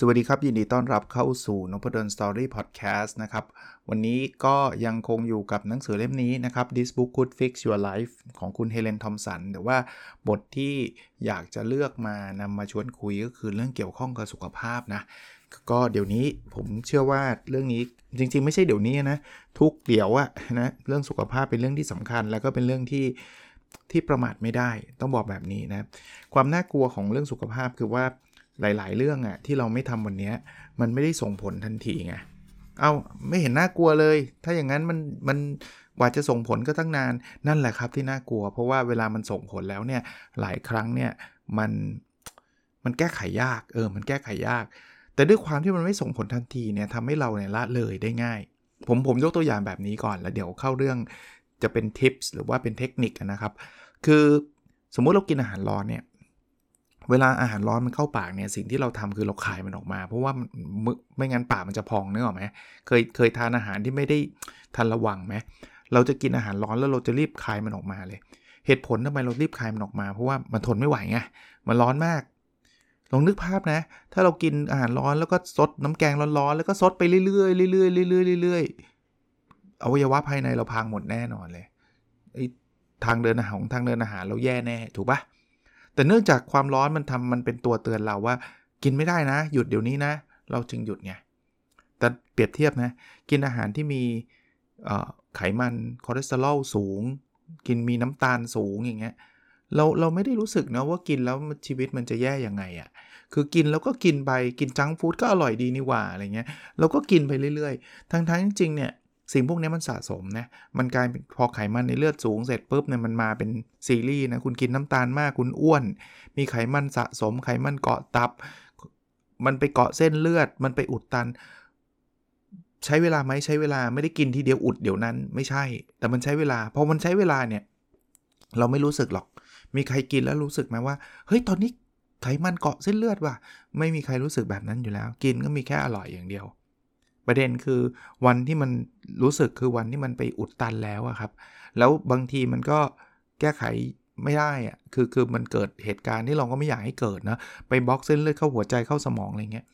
สวัสดีครับ ยินดีต้อนรับเข้าสู่นพดล Story Podcast นะครับ วันนี้ก็ยังคงอยู่กับหนังสือเล่มนี้นะครับ This Book Could Fix Your Life ของคุณเฮเลนทอมสันแต่ว่าบทที่อยากจะเลือกมานำมาชวนคุยก็คือเรื่องเกี่ยวข้องกับสุขภาพนะ ก็เดี๋ยวนี้ผมเชื่อว่าเรื่องนี้จริงๆ ไม่ใช่เดี๋ยวนี้นะ ทุกเดี๋ยวอะนะเรื่องสุขภาพเป็นเรื่องที่สำคัญ แล้วก็เป็นเรื่องที่ที่ประมาทไม่ได้ ต้องบอกแบบนี้นะความน่ากลัวของเรื่องสุขภาพคือว่า หลาย ๆ เรื่องอะที่เราไม่ทำวันนี้มันไม่ได้ส่งผลทันทีไงเอาไม่เห็นน่ากลัวเลย ถ้าอย่างนั้นมันมันว่าจะส่งผลก็ตั้งนานนั่นแหละครับที่น่ากลัว เพราะว่าเวลามันส่งผลแล้วเนี่ยหลายครั้งเนี่ยมันมันแก้ไขยากเออมันแก้ไขยาก แต่ด้วยความที่มันไม่ส่งผลทันทีเนี่ยทำให้เราเนี่ยละเลยได้ง่าย ผมผมยกตัวอย่างแบบนี้ก่อนแล้วเดี๋ยวเข้าเรื่องจะเป็นทิปส์หรือว่าเป็นเทคนิคนะครับ คือสมมุติเรากินอาหารร้อนเนี่ย เวลาอาหารร้อนมันเข้าปากเนี่ยสิ่งที่เราทำคือเราคายมันออกมา เพราะว่ามึไม่งั้นปากมันจะพองนึกออกไหมเคยเคยทานอาหารที่ไม่ได้ทันระวังไหมเราจะกินอาหารร้อนแล้วเราจะรีบคายมันออกมาเลย เหตุผลทำไมเรารีบคายมันออกมา เพราะว่ามันทนไม่ไหวไงมันร้อนมากลองนึกภาพนะ ถ้าเรากินอาหารร้อนแล้วก็ซดน้ำแกงร้อนๆแล้วก็ซดไปเรื่อยๆเรื่อยๆเรื่อยๆเรื่อยๆอวัยวะภายในเราพังหมดแน่นอนเลยทางเดินอาหารของทางเดินอาหารเราแย่แน่ถูกปะ แต่เนื่องจากความร้อนมันทำมันเป็นตัวเตือนเราว่า กินไม่ได้นะ หยุดเดี๋ยวนี้นะ เราจึงหยุดไงแต่เปรียบเทียบนะ กินอาหารที่มีไขมันคอเลสเตอรอลสูง กินมีน้ำตาลสูงอย่างเงี้ยเราเราไม่ได้รู้สึกนะว่ากินแล้วชีวิตมันจะแย่ยังไงอะ่ะ คือกินแล้วก็กินไปกินจังฟู้ดก็อร่อยดีนี่หว่าอะไรเงี้ยเราก็กินไปเรื่อยๆ ทั้งๆจริงๆเนี่ย สิ่งพวกนี้มันสะสมนะ มันกลายพอไขมันในเลือดสูงเสร็จปุ๊บเนี่ยมันมาเป็นซีรีส์นะ คุณกินน้ำตาลมากคุณอ้วน มีไขมันสะสม ไขมันเกาะตับ มันไปเกาะเส้นเลือด มันไปอุดตัน ใช้เวลาไหมใช้เวลาไม่ได้กินทีเดียวอุดเดี๋ยวนั้นไม่ใช่ แต่มันใช้เวลาพอมันใช้เวลาเนี่ย เราไม่รู้สึกหรอก มีใครกินแล้วรู้สึกไหมว่าเฮ้ยตอนนี้ไขมันเกาะเส้นเลือดว่ะไม่มีใครรู้สึกแบบนั้นอยู่แล้ว กินก็มีแค่อร่อยอย่างเดียว ประเด็นคือวันที่มันรู้สึกคือวันที่มันไปอุดตันแล้วอะครับ แล้วบางทีมันก็แก้ไขไม่ได้อะคือคือมันเกิดเหตุการณ์ที่เราก็ไม่อยากให้เกิดนะ ไปบล็อกเส้นเลือดเข้าหัวใจเข้าสมองอะไรเงี้ย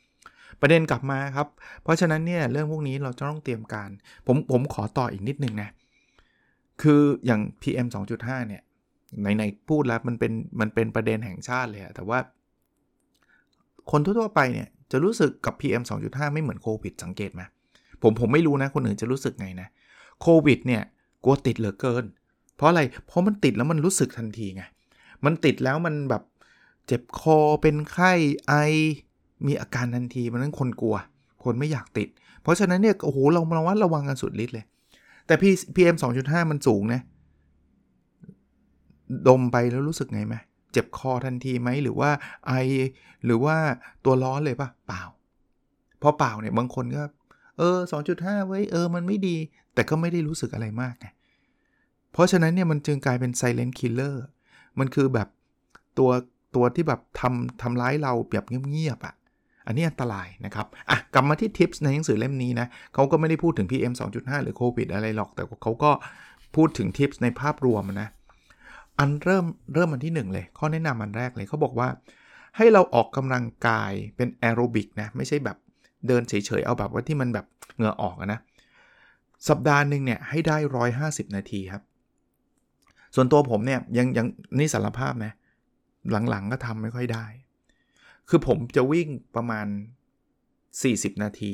ประเด็นกลับมาครับ เพราะฉะนั้นเนี่ยเรื่องพวกนี้เราจะต้องเตรียมการ ผมผมขอต่ออีกนิดนึงนะ คืออย่าง PM 2.5 เนี่ยในๆพูดแล้วมันเป็นมันเป็นประเด็นแห่งชาติเลยแต่ว่าคนทั่วๆไปเนี่ย จะรู้สึกกับ PM 2.5 ไม่เหมือนโควิดสังเกตไหมผมผมไม่รู้นะคนอื่นจะรู้สึกไงนะโควิดเนี่ยกลัวติดเหลือเกิน เพราะอะไรเพราะมันติดแล้วมันรู้สึกทันทีไงมันติดแล้วมันแบบเจ็บคอเป็นไข้ไอมีอาการทันทีมันนั้นคนกลัว คนไม่อยากติด เพราะฉะนั้นเนี่ยโอ้โหเราระวัดระวังกันสุดฤทธิ์เลย แต่ PM 2.5มันสูงนะดมไปแล้วรู้สึกไงไหม เจ็บคอทันทีไหมหรือว่าไอหรือว่าตัวร้อนเลยปะเปล่าพอเปล่าเนี่ยบางคนก็เออ 2.5 ไว้เออมันไม่ดี แต่ก็ไม่ได้รู้สึกอะไรมากไงเพราะฉะนั้นเนี่ยมันจึงกลายเป็น silent killer มันคือแบบตัวตัวที่แบบทำทำร้ายเราแบบเงียบๆอะ่ะอันนี้อันตรายนะครับ อะ กลับมาที่ทิปส์ในหนังสือเล่มนี้นะเขาก็ไม่ได้พูดถึง PM 2.5 หรือโควิดอะไรหรอก แต่เขาก็พูดถึงทิปส์ในภาพรวมนะ อันเริ่มเริ่มมันที่ 1 เลย ข้อแนะนำอันแรกเลยเขาบอกว่า ให้เราออกกำลังกายเป็นแอโรบิกนะ ไม่ใช่แบบเดินเฉยๆ เอาแบบว่าที่มันแบบเหงื่อออกนะ สัปดาห์หนึ่งเนี่ยให้ได้ 150 นาทีครับ ส่วนตัวผมเนี่ยยังยังนี่สารภาพนะ หลังๆก็ทำไม่ค่อยได้ คือผมจะวิ่งประมาณ 40 นาที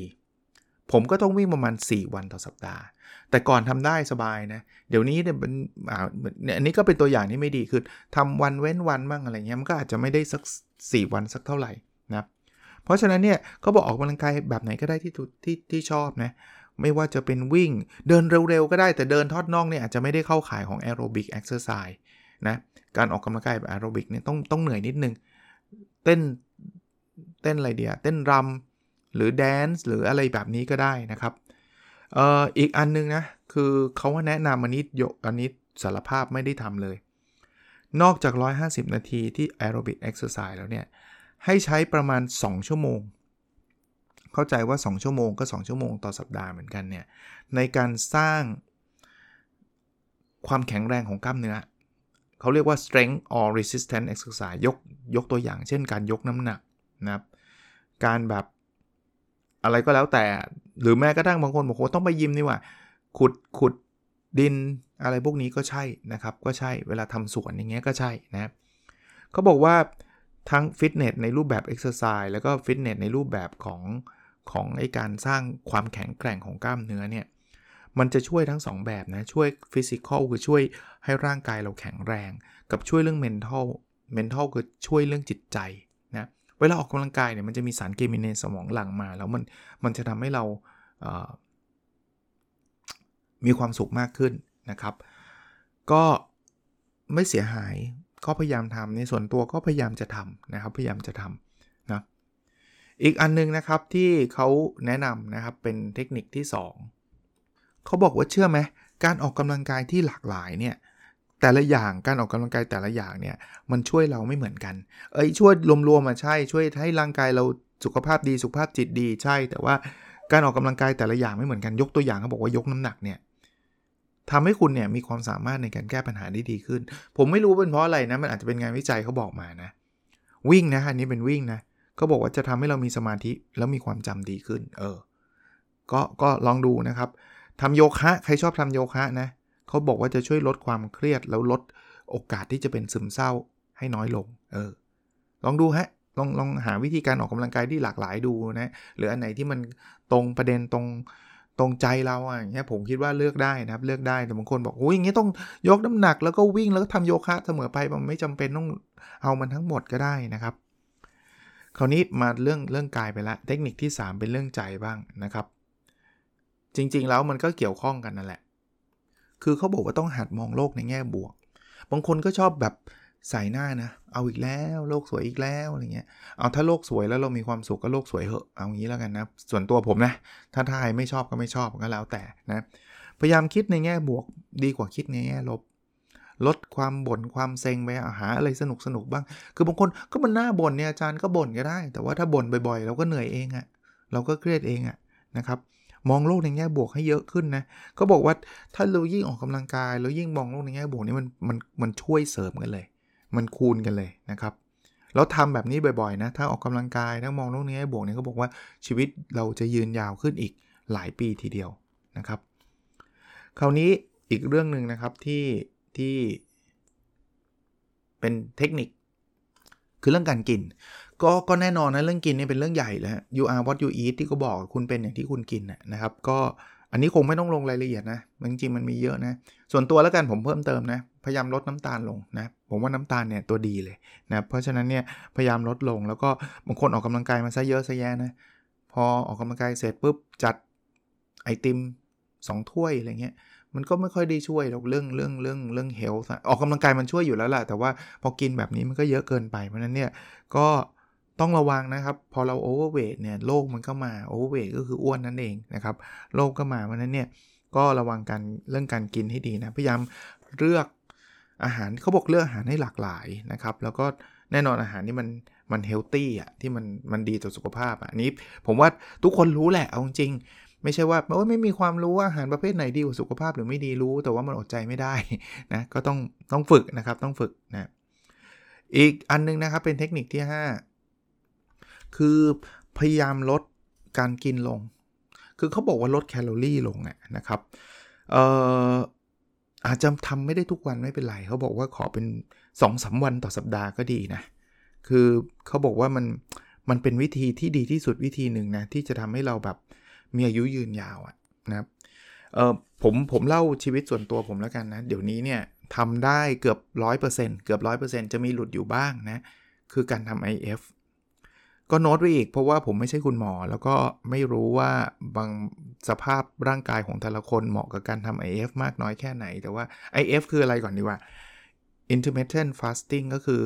ผมก็ต้องวิ่งประมาณ 4 วันต่อสัปดาห์ แต่ก่อนทำได้สบายนะ เดี๋ยวนี้เนี่ยเป็นอ่าเนี่ยอันนี้ก็เป็นตัวอย่างที่ไม่ดีคือทำวันเว้นวันบ้างอะไรเงี้ยมันก็อาจจะไม่ได้สัก 4 วันสักเท่าไหร่นะเพราะฉะนั้นเนี่ยเขาบอกออกกำลังกายแบบไหนก็ได้ที่ที่ที่ชอบนะไม่ว่าจะเป็นวิ่งเดินเร็วๆ ก็ได้แต่เดินทอดน่องเนี่ยอาจจะไม่ได้เข้าข่ายของ aerobic exercise นะการออกกำลังกายแบบแอโรบิกเนี่ยต้องต้องเหนื่อยนิดนึง เต้นเต้นอะไรเดียเต้นรำ หรือ dance หรืออะไรแบบนี้ก็ได้นะครับเอ่ออีกอันนึงนะคือเขาแนะนำอันนี้ยกอันนี้สารภาพไม่ได้ทำเลย นอกจาก 150 นาทีที่ aerobic exercise แล้วเนี่ย ให้ใช้ประมาณ 2 ชั่วโมง เข้าใจว่า 2 ชั่วโมงก็ 2 ชั่วโมงต่อสัปดาห์เหมือนกันเนี่ย ในการสร้างความแข็งแรงของกล้ามเนื้อเขาเรียกว่า strength or resistance exercise ยกยกตัวอย่างเช่นการยกน้ำหนักนะครับ การแบบ อะไรก็แล้วแต่ หรือแม้กระทั่งบางคนบอกว่าต้องไปยิมนี่ว่า ขุดขุดดินอะไรพวกนี้ก็ใช่นะครับ ก็ใช่เวลาทำสวนอย่างเงี้ยก็ใช่นะเขาบอกว่าทั้งฟิตเนสในรูปแบบเอ็กซ์ไซส์แล้วก็ฟิตเนสในรูปแบบของของไอการสร้างความแข็งแกร่งของกล้ามเนื้อเนี่ยมันจะช่วยทั้ง 2 แบบนะ ช่วยฟิสิกอลคือช่วยให้ร่างกายเราแข็งแรง กับช่วยเรื่องเมนทัลเมนทัลคือช่วยเรื่องจิตใจ เวลาออกกำลังกายเนี่ยมันจะมีสารเคมีในสมองหลั่งมา แล้วมันมันจะทำให้เราเมีความสุขมากขึ้นนะครับ ก็ไม่เสียหายก็พยายามทำในส่วนตัวก็พยายามจะทำนะครับ พยายามจะทำนะอีกอันนึงนะครับที่เขาแนะนำนะครับเป็นเทคนิคที่ 2เขาบอกว่าเชื่อไหมการออกกำลังกายที่หลากหลายเนี่ย แต่ละอย่างการออกกำลังกายแต่ละอย่างเนี่ยมันช่วยเราไม่เหมือนกัน เอ้ยช่วยรวมๆมาใช่ช่วยให้ร่างกายเราสุขภาพดีสุขภาพจิตดีใช่ แต่ว่าการออกกำลังกายแต่ละอย่างไม่เหมือนกันยกตัวอย่างเขาบอกว่ายกน้ำหนักเนี่ยทำให้คุณเนี่ยมีความสามารถในการแก้ปัญหาได้ดีขึ้น ผมไม่รู้เป็นเพราะอะไรนะมันอาจจะเป็นงานวิจัยเขาบอกมานะ วิ่งนะอันนี้เป็นวิ่งนะเขาบอกว่าจะทำให้เรามีสมาธิแล้วมีความจำดีขึ้น เออ ก็ก็ลองดูนะครับทำโยคะใครชอบทำโยคะนะเขาบอกว่าจะช่วยลดความเครียดแล้วลดโอกาสที่จะเป็นซึมเศร้าให้น้อยลง เออ ลองดูฮะ ลองลองหาวิธีการออกกำลังกายที่หลากหลายดูนะ หรืออันไหนที่มันตรงประเด็นตรงตรงใจเราอะอย่างเงี้ยผมคิดว่าเลือกได้นะครับ เลือกได้ แต่บางคนบอกโอ้ยอย่างเงี้ยต้องยกน้ำหนักแล้วก็วิ่งแล้วก็ทำโยคะเสมอไป มันไม่จำเป็นต้องเอามันทั้งหมดก็ได้นะครับ คราวนี้มาเรื่องเรื่องกายไปละ เทคนิคที่ 3 เป็นเรื่องใจบ้างนะครับ จริงๆแล้วมันก็เกี่ยวข้องกันนั่นแหละ คือเขาบอกว่าต้องหัดมองโลกในแง่บวก บางคนก็ชอบแบบใส่หน้านะ เอาอีกแล้วโลกสวยอีกแล้วอะไรเงี้ย เอาถ้าโลกสวยแล้วเรามีความสุขก็โลกสวยเหอะ เอางี้แล้วกันนะ ส่วนตัวผมนะ ถ้าทายไม่ชอบก็ไม่ชอบก็แล้วแต่นะ พยายามคิดในแง่บวกดีกว่าคิดในแง่ลบ ลดความบ่นความเซ็งไปหาอะไรสนุกสนุกบ้าง คือบางคนก็มันหน่าบ่นเนี่ยอาจารย์ก็บ่นก็ได้ แต่ว่าถ้าบ่นบ่อยๆ เราก็เหนื่อยเองอะเราก็เครียดเองอะนะครับ มองโลกในแง่บวกให้เยอะขึ้นนะก็บอกว่าถ้าเรายิ่งออกกำลังกายแล้วยิ่งมองโลกในแง่บวกนี่มันมันมันช่วยเสริมกันเลย มันคูณกันเลยนะครับแล้วทำแบบนี้บ่อยๆนะถ้าออกกำลังกายถ้ามองโลกนี้ให้บวกเนี่ยเขาบอกว่าชีวิตเราจะยืนยาวขึ้นอีกหลายปีทีเดียวนะครับ คราวนี้อีกเรื่องหนึ่งนะครับที่ที่เป็นเทคนิคคือเรื่องการกิน ก็ก็แน่นอนนะเรื่องกินนี่เป็นเรื่องใหญ่เลย you are what you eat ที่เขาบอกคุณเป็นอย่างที่คุณกินนะครับ ก็อันนี้คงไม่ต้องลงรายละเอียดนะจริงๆมันมีเยอะนะ ส่วนตัวแล้วกันผมเพิ่มเติมนะ พยายามลดน้ำตาลลงนะ ผมว่าน้ำตาลเนี่ยตัวดีเลยนะเพราะฉะนั้นเนี่ยพยายามลดลงแล้วก็บางคนออกกำลังกายมาซะเยอะซะแย่นะพอออกกำลังกายเสร็จปุ๊บจัดไอติม2ถ้วยอะไรเงี้ยมันก็ไม่ค่อยได้ช่วยหรอกเรื่องเรื่องเรื่องเรื่อง health ออกกำลังกายมันช่วยอยู่แล้วแหละแต่ว่าพอกินแบบนี้มันก็เยอะเกินไปเพราะนั้นเนี่ยก็ ต้องระวังนะครับ พอเรา overweight เนี่ยโรคมันก็มา overweight ก็คืออ้วนนั่นเองนะครับโรคก็มาเพราะนั้นเนี่ยก็ระวังการเรื่องการกินให้ดีนะ พยายามเลือกอาหารเขาบอกเลือกอาหารให้หลากหลายนะครับ แล้วก็แน่นอนอาหารที่มันมันเฮลตี้อะที่มันมันดีต่อสุขภาพอะนี้ผมว่าทุกคนรู้แหละเอาจริง ไม่ใช่ว่าว่าไม่มีความรู้ว่าอาหารประเภทไหนดีกว่าสุขภาพหรือไม่ดีรู้ แต่ว่ามันอดใจไม่ได้นะก็ต้องต้องฝึกนะครับต้องฝึกนะอีกอันนึงนะครับเป็นเทคนิคที่ 5 คือพยายามลดการกินลง คือเขาบอกว่าลดแคลอรี่ลงนะครับเอ่ออาจจะทำไม่ได้ทุกวันไม่เป็นไร เขาบอกว่าขอเป็น2อสวันต่อสัปดาห์ก็ดีนะ คือเขาบอกว่ามันมันเป็นวิธีที่ดีที่สุดวิธีหนึ่งนะที่จะทำให้เราแบบมีอายุยืนยาวอะนะครับเออผมผมเล่าชีวิตส่วนตัวผมแล้วกันนะ เดี๋ยวนี้เนี่ยทำได้เกือบ 100%เกือบ 100%จะมีหลุดอยู่บ้างนะ คือการทำ IF ก็โน้ตไว้อีกเพราะว่าผมไม่ใช่คุณหมอ แล้วก็ไม่รู้ว่าบางสภาพร่างกายของแต่ละคนเหมาะกับการทำ IF มากน้อยแค่ไหน แต่ว่า IF คืออะไรก่อนดีว่า intermittent fasting ก็คือ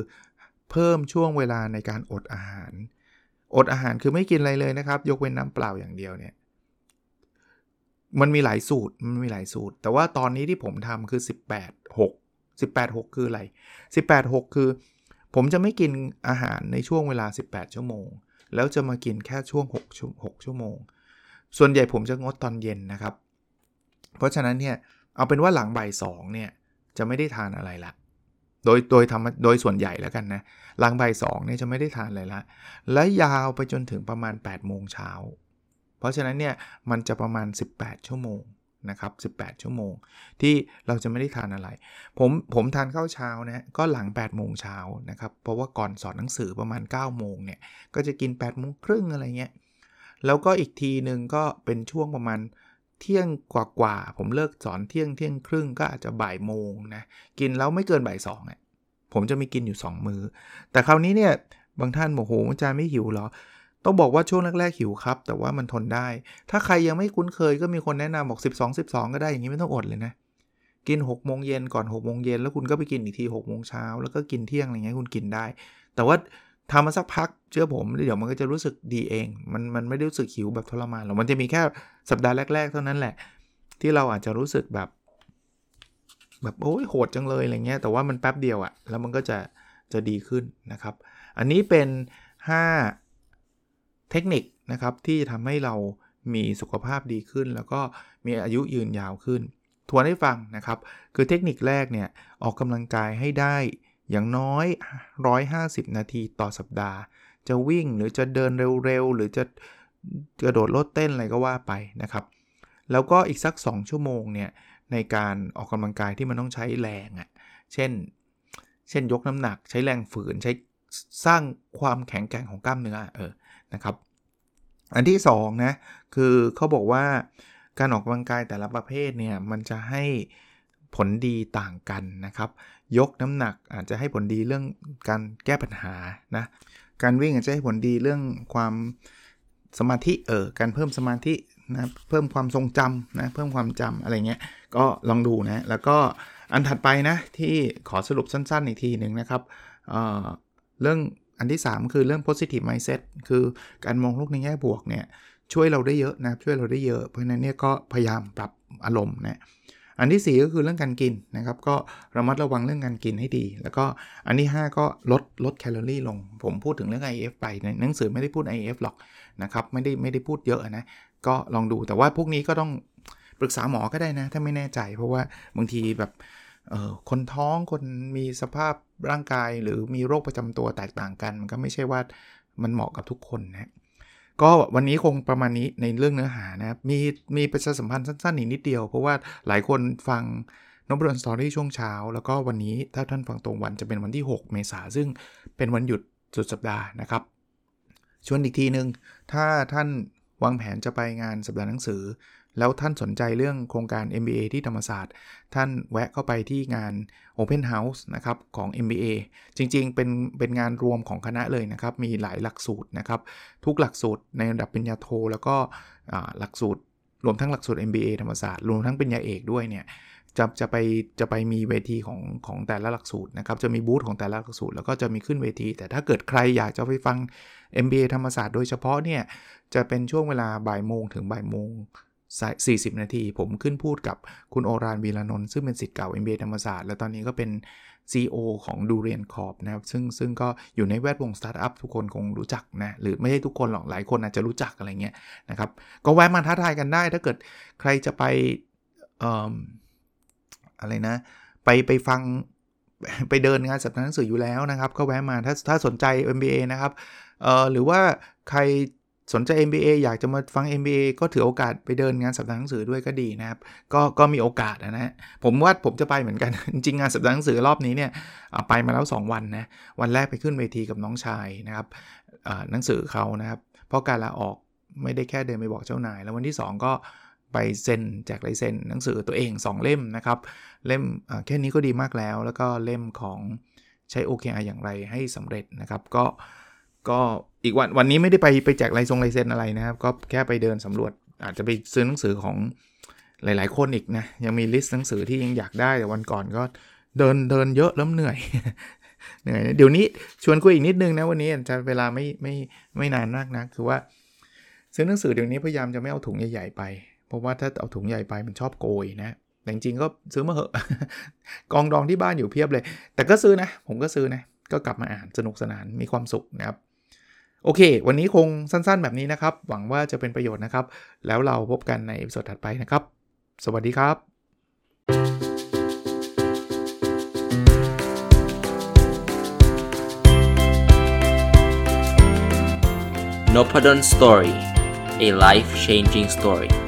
เพิ่มช่วงเวลาในการอดอาหาร อดอาหารคือไม่กินอะไรเลยนะครับ ยกเว้นน้ำเปล่าอย่างเดียวเนี่ย มันมีหลายสูตร มันมีหลายสูตร แต่ว่าตอนนี้ที่ผมทำคือ 18 6 18 6 คืออะไร 18 6 คือ ผมจะไม่กินอาหารในช่วงเวลา 18 ชั่วโมง แล้วจะมากินแค่ช่วง6ชั่ว6ชั่วโมง ส่วนใหญ่ผมจะงดตอนเย็นนะครับ เพราะฉะนั้นเนี่ย เอาเป็นว่าหลังบ่ายสองเนี่ย จะไม่ได้ทานอะไรละ โดย โดยทำโดยส่วนใหญ่แล้วกันนะ หลังบ่ายสองเนี่ยจะไม่ได้ทานอะไรละ และยาวไปจนถึงประมาณ8โมงเช้า เพราะฉะนั้นเนี่ย มันจะประมาณ 18 ชั่วโมง นะครับ 18 ชั่วโมง ที่เราจะไม่ได้ทานอะไร ผมผมทานข้าวเช้านะก็หลัง 8 โมงเช้านะครับ เพราะว่าก่อนสอนหนังสือประมาณ 9 โมงเนี่ย ก็จะกิน 8 โมงครึ่งอะไรเงี้ย แล้วก็อีกทีหนึ่งก็เป็นช่วงประมาณเที่ยงกว่าๆผมเลิกสอนเที่ยงเที่ยงครึ่งก็อาจจะบ่ายโมงนะ กินแล้วไม่เกินบ่ายสองอะผมจะมีกินอยู่ 2 มือ้อ แต่คราวนี้เนี่ยบางท่านบอกโหอาจารย์ไม่หิวหรอ ต้องบอกว่าช่วงแรกๆหิวครับ แต่ว่ามันทนได้ ถ้าใครยังไม่คุ้นเคยก็มีคนแนะนำบอก 12 12 ก็ได้อย่างนี้ไม่ต้องอดเลยนะ กิน6โมงเย็นก่อน6โมงเย็นแล้วคุณก็ไปกินอีกที6โมงเช้าแล้วก็กินเที่ยงอะไรเงี้ยคุณกินได้ แต่ว่าทำมาสักพักเชื่อผมเดี๋ยวมันก็จะรู้สึกดีเอง มันมันไม่ได้รู้สึกหิวแบบทรมานหรอกมันจะมีแค่สัปดาห์แรก ๆ เท่านั้นแหละ ที่เราอาจจะรู้สึกแบบ แบบโอ้ยโหดจังเลยอะไรเงี้ยแต่ว่ามันแป๊บเดียวอะแล้วมันก็จะจะดีขึ้นนะครับ อันนี้เป็น 5 เทคนิคนะครับที่ทำให้เรามีสุขภาพดีขึ้น แล้วก็มีอายุยืนยาวขึ้น ทวนให้ฟังนะครับ คือเทคนิคแรกเนี่ยออกกำลังกายให้ได้อย่างน้อย 150 นาทีต่อสัปดาห์ จะวิ่งหรือจะเดินเร็วๆ หรือจะกระโดดโลดเต้นอะไรก็ว่าไปนะครับ แล้วก็อีกสัก 2 ชั่วโมงเนี่ยในการออกกำลังกายที่มันต้องใช้แรงอะ่ะ เช่น เช่นยกน้ำหนัก ใช้แรงฝืน ใช้สร้างความแข็งแกร่งของกล้ามเนื้อ เออ นะครับ อันที่2นะคือเขาบอกว่าการออกกำลังกายแต่ละประเภทเนี่ยมันจะให้ผลดีต่างกันนะครับ ยกน้ำหนักอาจจะให้ผลดีเรื่องการแก้ปัญหานะการวิ่งอาจจะให้ผลดีเรื่องความสมาธิเออการเพิ่มสมาธินะเพิ่มความทรงจำนะเพิ่มความจำอะไรเงี้ยก็ลองดูนะแล้วก็อันถัดไปนะที่ขอสรุปสั้นๆอีกทีหนึ่งนะครับเเรื่อง อันที่ 3 คือเรื่อง positive mindset คือการมองโลกในแง่บวกเนี่ยช่วยเราได้เยอะนะช่วยเราได้เยอะ เพราะฉะนั้นเนี่ยก็พยายามปรับอารมณ์นะอันที่ 4 ก็คือเรื่องการกินนะครับก็ระมัดระวังเรื่องการกินให้ดี แล้วก็อันที่ 5 ก็ลดลดแคลอรี่ลง ผมพูดถึงเรื่อง IF ไปในหนังสือไม่ได้พูด IF หรอกนะครับไม่ได้ไม่ได้พูดเยอะนะก็ลองดูแต่ว่าพวกนี้ก็ต้องปรึกษาหมอก็ได้นะ ถ้าไม่แน่ใจ เพราะว่าบางทีแบบ คนท้องคนมีสภาพร่างกายหรือมีโรคประจำตัวแตกต่างกัน มันก็ไม่ใช่ว่ามันเหมาะกับทุกคนนะก็วันนี้คงประมาณนี้ในเรื่องเนื้อหานะครับมีมีประชาสัมพันธ์สั้นๆอีกนิดเดียว เพราะว่าหลายคนฟังนบรนสตอรี่ช่วงเช้า แล้วก็วันนี้ถ้าท่านฟังตรงวันจะเป็นวันที่ 6 เมษาซึ่งเป็นวันหยุดสุดสัปดาห์นะครับชวนอีกทีหนึ่งถ้าท่าน วางแผนจะไปงานสัปดาห์หนังสือ แล้วท่านสนใจเรื่องโครงการ MBA ที่ธรรมศาสตร์ ท่านแวะเข้าไปที่งาน Open House นะครับของ MBA จริงๆ เป็นเป็นงานรวมของคณะเลยนะครับ มีหลายหลักสูตรนะครับ ทุกหลักสูตรในระดับปริญญาโท แล้วก็หลักสูตรรวมทั้งหลักสูตร MBA ธรรมศาสตร์ รวมทั้งปริญญาเอกด้วยเนี่ยจะจะไปจะไปมีเวทีของของแต่ละหลักสูตรนะครับ จะมีบูธของแต่ละหลักสูตร แล้วก็จะมีขึ้นเวที แต่ถ้าเกิดใครอยากจะไปฟัง MBA ธรรมศาสตร์โดยเฉพาะเนี่ย จะเป็นช่วงเวลาบ่ายโมงถึงบ่ายโมง40 นาที ผมขึ้นพูดกับคุณโอฬาร วีระนนท์ซึ่งเป็นศิษย์เก่า MBA ธรรมศาสตร์และตอนนี้ก็เป็น CEO ของ Durian Corp นะครับ ซึ่งซึ่งก็อยู่ในแวดวงสตาร์ทอัพทุกคนคงรู้จักนะ หรือไม่ใช่ทุกคนหรอก หลายคนอาจจะรู้จักอะไรเงี้ยนะครับ ก็แวะมาทักทายกันได้ ถ้าเกิดใครจะไปอะไรนะ ไปไปฟังไปเดินงานสัปดาห์หนังสืออยู่แล้วนะครับ ก็แวะมาถ้าถ้าสนใจ MBA นะครับ เอ่อหรือว่าใครสนใจ MBA อยากจะมาฟัง MBA ก็ถือโอกาสไปเดินงานสัปดาห์หนังสือด้วยก็ดีนะครับ ก็ก็มีโอกาสนะฮะผมว่าผมจะไปเหมือนกัน จริงงานสัปดาห์หนังสือรอบนี้เนี่ยไปมาแล้ว 2 วันนะ วันแรกไปขึ้นเวทีกับน้องชายนะครับหนังสือเขานะครับ เพราะการลาออกไม่ได้แค่เดินไปบอกเจ้านาย แล้ววันที่ 2 ก็ไปเซ็นแจกลายเซ็นหนังสือตัวเอง 2 เล่มนะครับ เล่มแค่นี้ก็ดีมากแล้ว แล้วก็เล่มของใช้ OKR อย่างไรให้สำเร็จนะครับ ก็ ก็อีกวันวันนี้ไม่ได้ไปไปแจกลายทรงลายเซ็นอะไรนะครับ ก็แค่ไปเดินสำรวจ อาจจะไปซื้อหนังสือของหลาย ๆ คนอีกนะ ยังมีลิสต์หนังสือที่ยังอยากได้แต่วันก่อนก็เดินเดินเยอะแล้วเหนื่อยเหนื่อยเดี๋ยวนี้ชวนคุยอีกนิดนึงนะวันนี้จะเวลาไม่ไม่ไม่นานมากนะคือว่า ซื้อหนังสือเดี๋ยวนี้พยายามจะไม่เอาถุงใหญ่ๆไป เพราะว่าถ้าเอาถุงใหญ่ไปมันชอบโกยนะแต่จริงๆก็ซื้อมาเหอะกองดองที่บ้านอยู่เพียบเลย แต่ก็ซื้อนะ ผมก็ซื้อนะก็กลับมาอ่านสนุกสนานมีความสุขนะครับ โอเค วันนี้คงสั้นๆแบบนี้นะครับ หวังว่าจะเป็นประโยชน์นะครับ แล้วเราพบกันในสดถัดไปนะครับ สวัสดีครับ n o p a d o n Story a life changing story